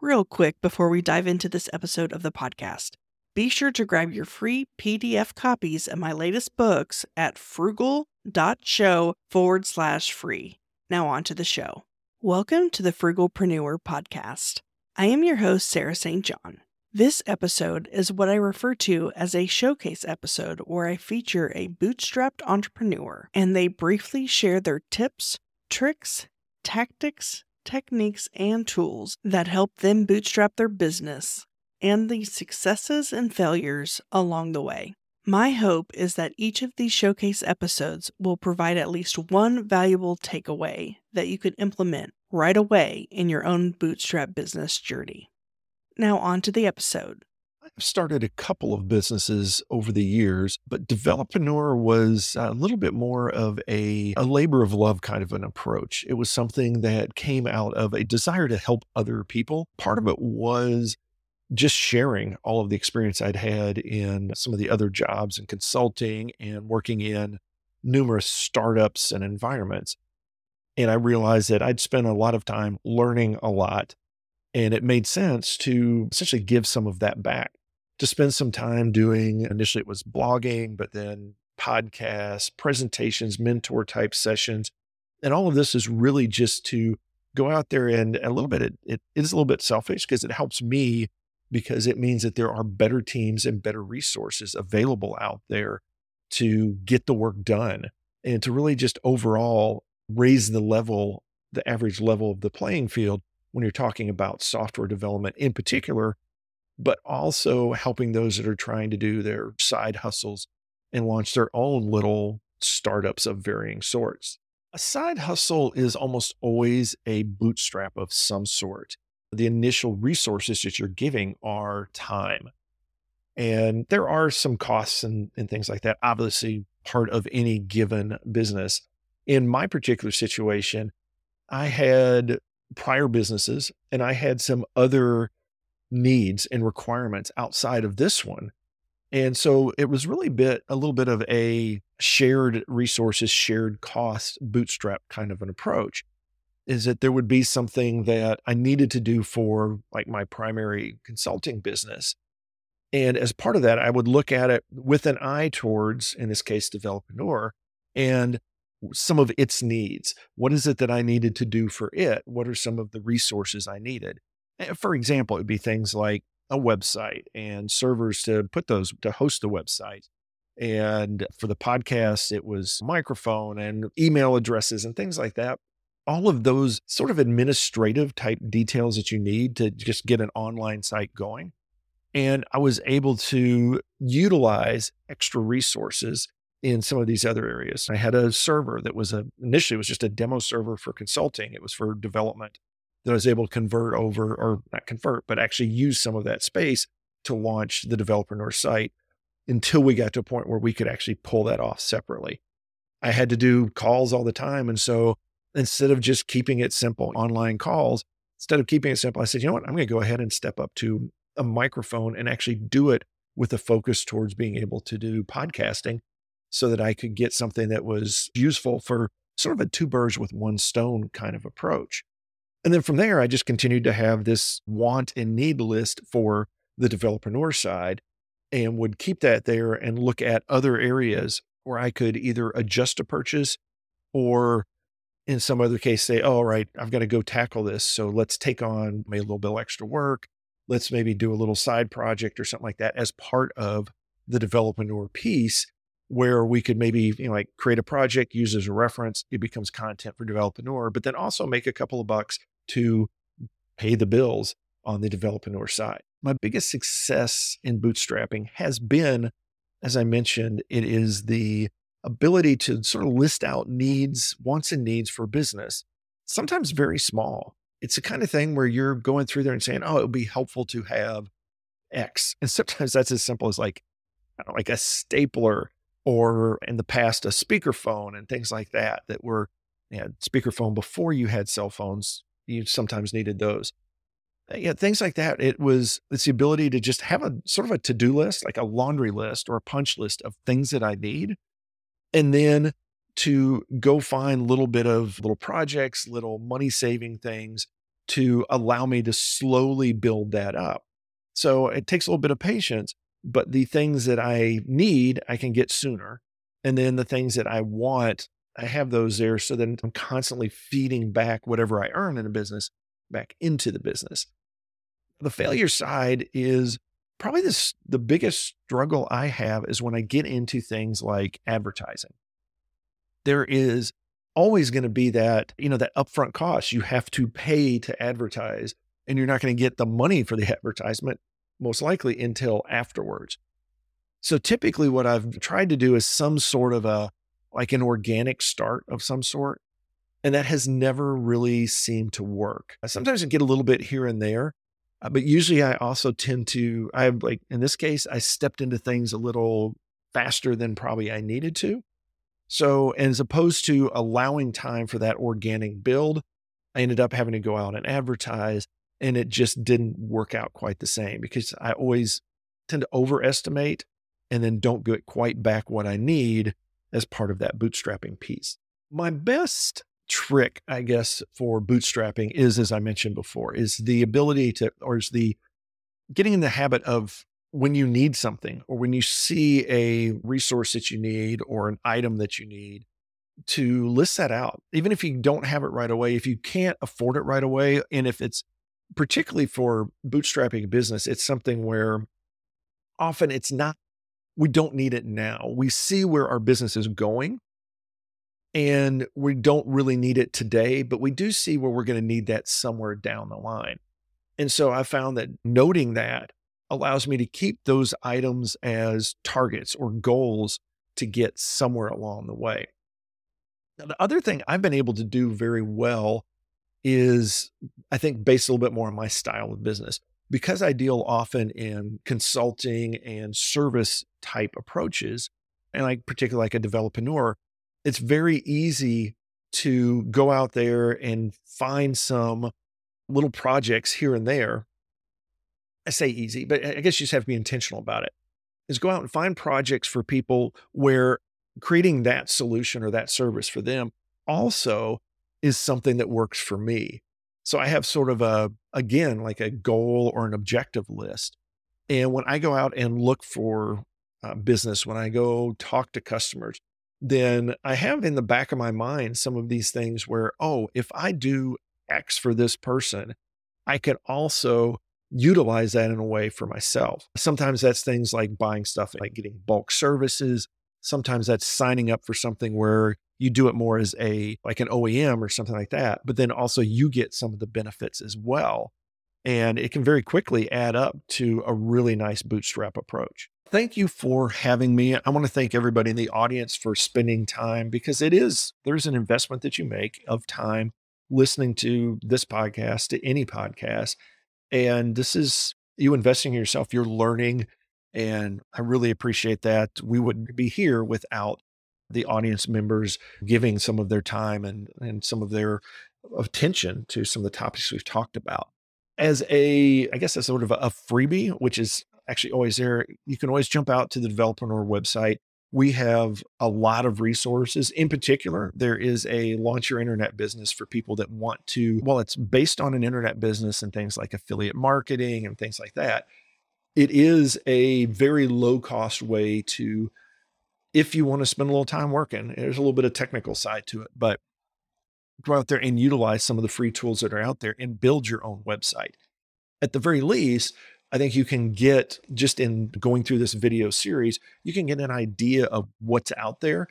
Real quick before we dive into this episode of the podcast, be sure to grab your free PDF copies of my latest books at frugal.show forward slash free. Now, on to the show. Welcome to the Frugalpreneur podcast. I am your host, Sarah St. John. This episode is what I refer to as a showcase episode where I feature a bootstrapped entrepreneur and they briefly share their tips, tricks, tactics, techniques, and tools that help them bootstrap their business and the successes and failures along the way. My hope is that each of these showcase episodes will provide at least one valuable takeaway that you could implement right away in your own bootstrap business journey. Now, on to the episode. I've started a couple of businesses over the years, but Developreneur was a little bit more of a, a labor of love kind of an approach. It was something that came out of a desire to help other people. Part of it was just sharing all of the experience I'd had in some of the other jobs and consulting and working in numerous startups and environments. And I realized that I'd spent a lot of time learning a lot. And it made sense to essentially give some of that back, to spend some time doing initially it was blogging, but then podcasts, presentations, mentor type sessions. And all of this is really just to go out there and a little bit, it, it is a little bit selfish because it helps me because it means that there are better teams and better resources available out there to get the work done and to really just overall raise the level, the average level of the playing field when you're talking about software development in particular, but also helping those that are trying to do their side hustles and launch their own little startups of varying sorts. A side hustle is almost always a bootstrap of some sort the initial resources that you're giving are time. And there are some costs and, and things like that, obviously, part of any given business. In my particular situation, I had prior businesses and I had some other needs and requirements outside of this one. And so it was really bit a little bit of a shared resources, shared cost bootstrap kind of an approach is that there would be something that I needed to do for like my primary consulting business. And as part of that, I would look at it with an eye towards, in this case, Developreneur and some of its needs. What is it that I needed to do for it? What are some of the resources I needed? Eh, for example, it would be things like a website and servers to put those to host the website. And for the podcast, it was microphone and email addresses and things like that all of those sort of administrative type details that you need to just get an online site going. And I was able to utilize extra resources in some of these other areas. I had a server that was a initially was just a demo server for consulting. It was for development that I was able to convert over or not convert, but actually use some of that space to launch the Developreneur site until we got to a point where we could actually pull that off separately. I had to do calls all the time. And so instead of just keeping it simple, online calls, instead of keeping it simple, I said, you know what? I'm going to go ahead and step up to a microphone and actually do it with a focus towards being able to do podcasting so that I could get something that was useful for sort of a two birds with one stone kind of approach. And then from there, I just continued to have this want and need list for the developreneur side and would keep that there and look at other areas where I could either adjust a purchase or in some other case say, oh, all right, I've got to go tackle this. So let's take on maybe a little bit extra work. Let's maybe do a little side project or something like that as part of the developreneur piece where we could maybe, you know, like create a project, use as a reference, it becomes content for developreneur, but then also make a couple of bucks to pay the bills on the developreneur side. My biggest success in bootstrapping has been, as I mentioned, it is the ability to sort of list out needs, wants and needs for business, sometimes very small. It's the kind of thing where you're going through there and saying, oh, it would be helpful to have X. And sometimes that's as simple as like, know, like a stapler or in the past, a speakerphone and things like that, that were you know, speakerphone before you had cell phones. You sometimes needed those. Uh, yeah, things like that. It was it's the ability to just have a sort of a to-do list, like a laundry list or a punch list of things that I need and then to go find little bit of little projects, little money saving things to allow me to slowly build that up. So it takes a little bit of patience, but the things that I need, I can get sooner. And then the things that I want, I have those there so that I'm constantly feeding back whatever I earn in a business back into the business. The failure side is probably this the biggest struggle I have is when I get into things like advertising. There is always going to be that, you know, that upfront cost. You have to pay to advertise and you're not going to get the money for the advertisement most likely until afterwards. So typically what I've tried to do is some sort of a like an organic start of some sort. And that has never really seemed to work. Sometimes I get a little bit here and there, uh, but usually I also tend to, I like, in this case, I stepped into things a little faster than probably I needed to. So, as opposed to allowing time for that organic build, I ended up having to go out and advertise, and it just didn't work out quite the same because I always tend to overestimate and then don't get quite back what I need as part of that bootstrapping piece. My best trick, I guess, for bootstrapping is, as I mentioned before, is the ability to, or is the getting in the habit of when you need something or when you see a resource that you need or an item that you need to list that out. Even if you don't have it right away, if you can't afford it right away, and if it's particularly for bootstrapping a business, it's something where often it's not, we don't need it now. We see where our business is going and we don't really need it today, but we do see where we're going to need that somewhere down the line. And so I found that noting that allows me to keep those items as targets or goals to get somewhere along the way. Now, the other thing I've been able to do very well is, I think, based a little bit more on my style of business. Because I deal often in consulting and service type approaches, and I particularly like a developer, it's very easy to go out there and find some little projects here and there. I say easy, but I guess you just have to be intentional about it. Is go out and find projects for people where creating that solution or that service for them also is something that works for me. So I have sort of a, again, like a goal or an objective list. And when I go out and look for uh, business, when I go talk to customers, then I have in the back of my mind some of these things where, oh, if I do X for this person, I can also utilize that in a way for myself. Sometimes that's things like buying stuff, like getting bulk services. Sometimes that's signing up for something where you do it more as a like an OEM or something like that, but then also you get some of the benefits as well. And it can very quickly add up to a really nice bootstrap approach. Thank you for having me. I want to thank everybody in the audience for spending time because it is, there's an investment that you make of time listening to this podcast, to any podcast. And this is you investing in yourself, you're learning. And I really appreciate that. We wouldn't be here without the audience members giving some of their time and, and some of their attention to some of the topics we've talked about. As a, I guess, as sort of a, freebie, which is actually always there. You can always jump out to the Developreneur website. We have a lot of resources. In particular, there is a launch your internet business for people that want to, well, it's based on an internet business and things like affiliate marketing and things like that. It is a very low cost way to, if you want to spend a little time working, there's a little bit of technical side to it, but go out there and utilize some of the free tools that are out there and build your own website. At the very least, I think you can get just in going through this video series, you can get an idea of what's out there,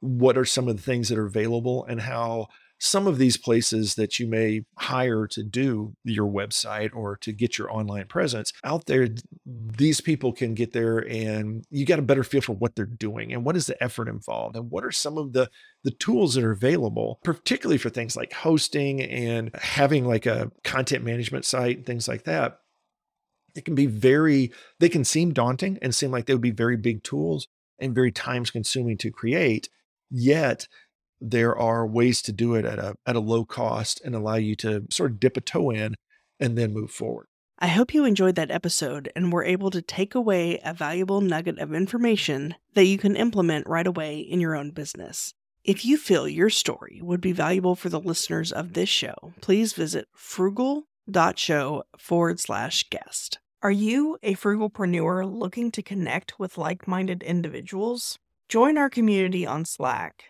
what are some of the things that are available, and how some of these places that you may hire to do your website or to get your online presence out there, these people can get there and you got a better feel for what they're doing and what is the effort involved and what are some of the the tools that are available, particularly for things like hosting and having like a content management site and things like that it can be very, they can seem daunting and seem like they would be very big tools and very time consuming to create. Yet there are ways to do it at a, at a low cost and allow you to sort of dip a toe in and then move forward. I hope you enjoyed that episode and were able to take away a valuable nugget of information that you can implement right away in your own business. If you feel your story would be valuable for the listeners of this show, please visit frugal.show forward slash guest. Are you a frugalpreneur looking to connect with like minded individuals? Join our community on Slack,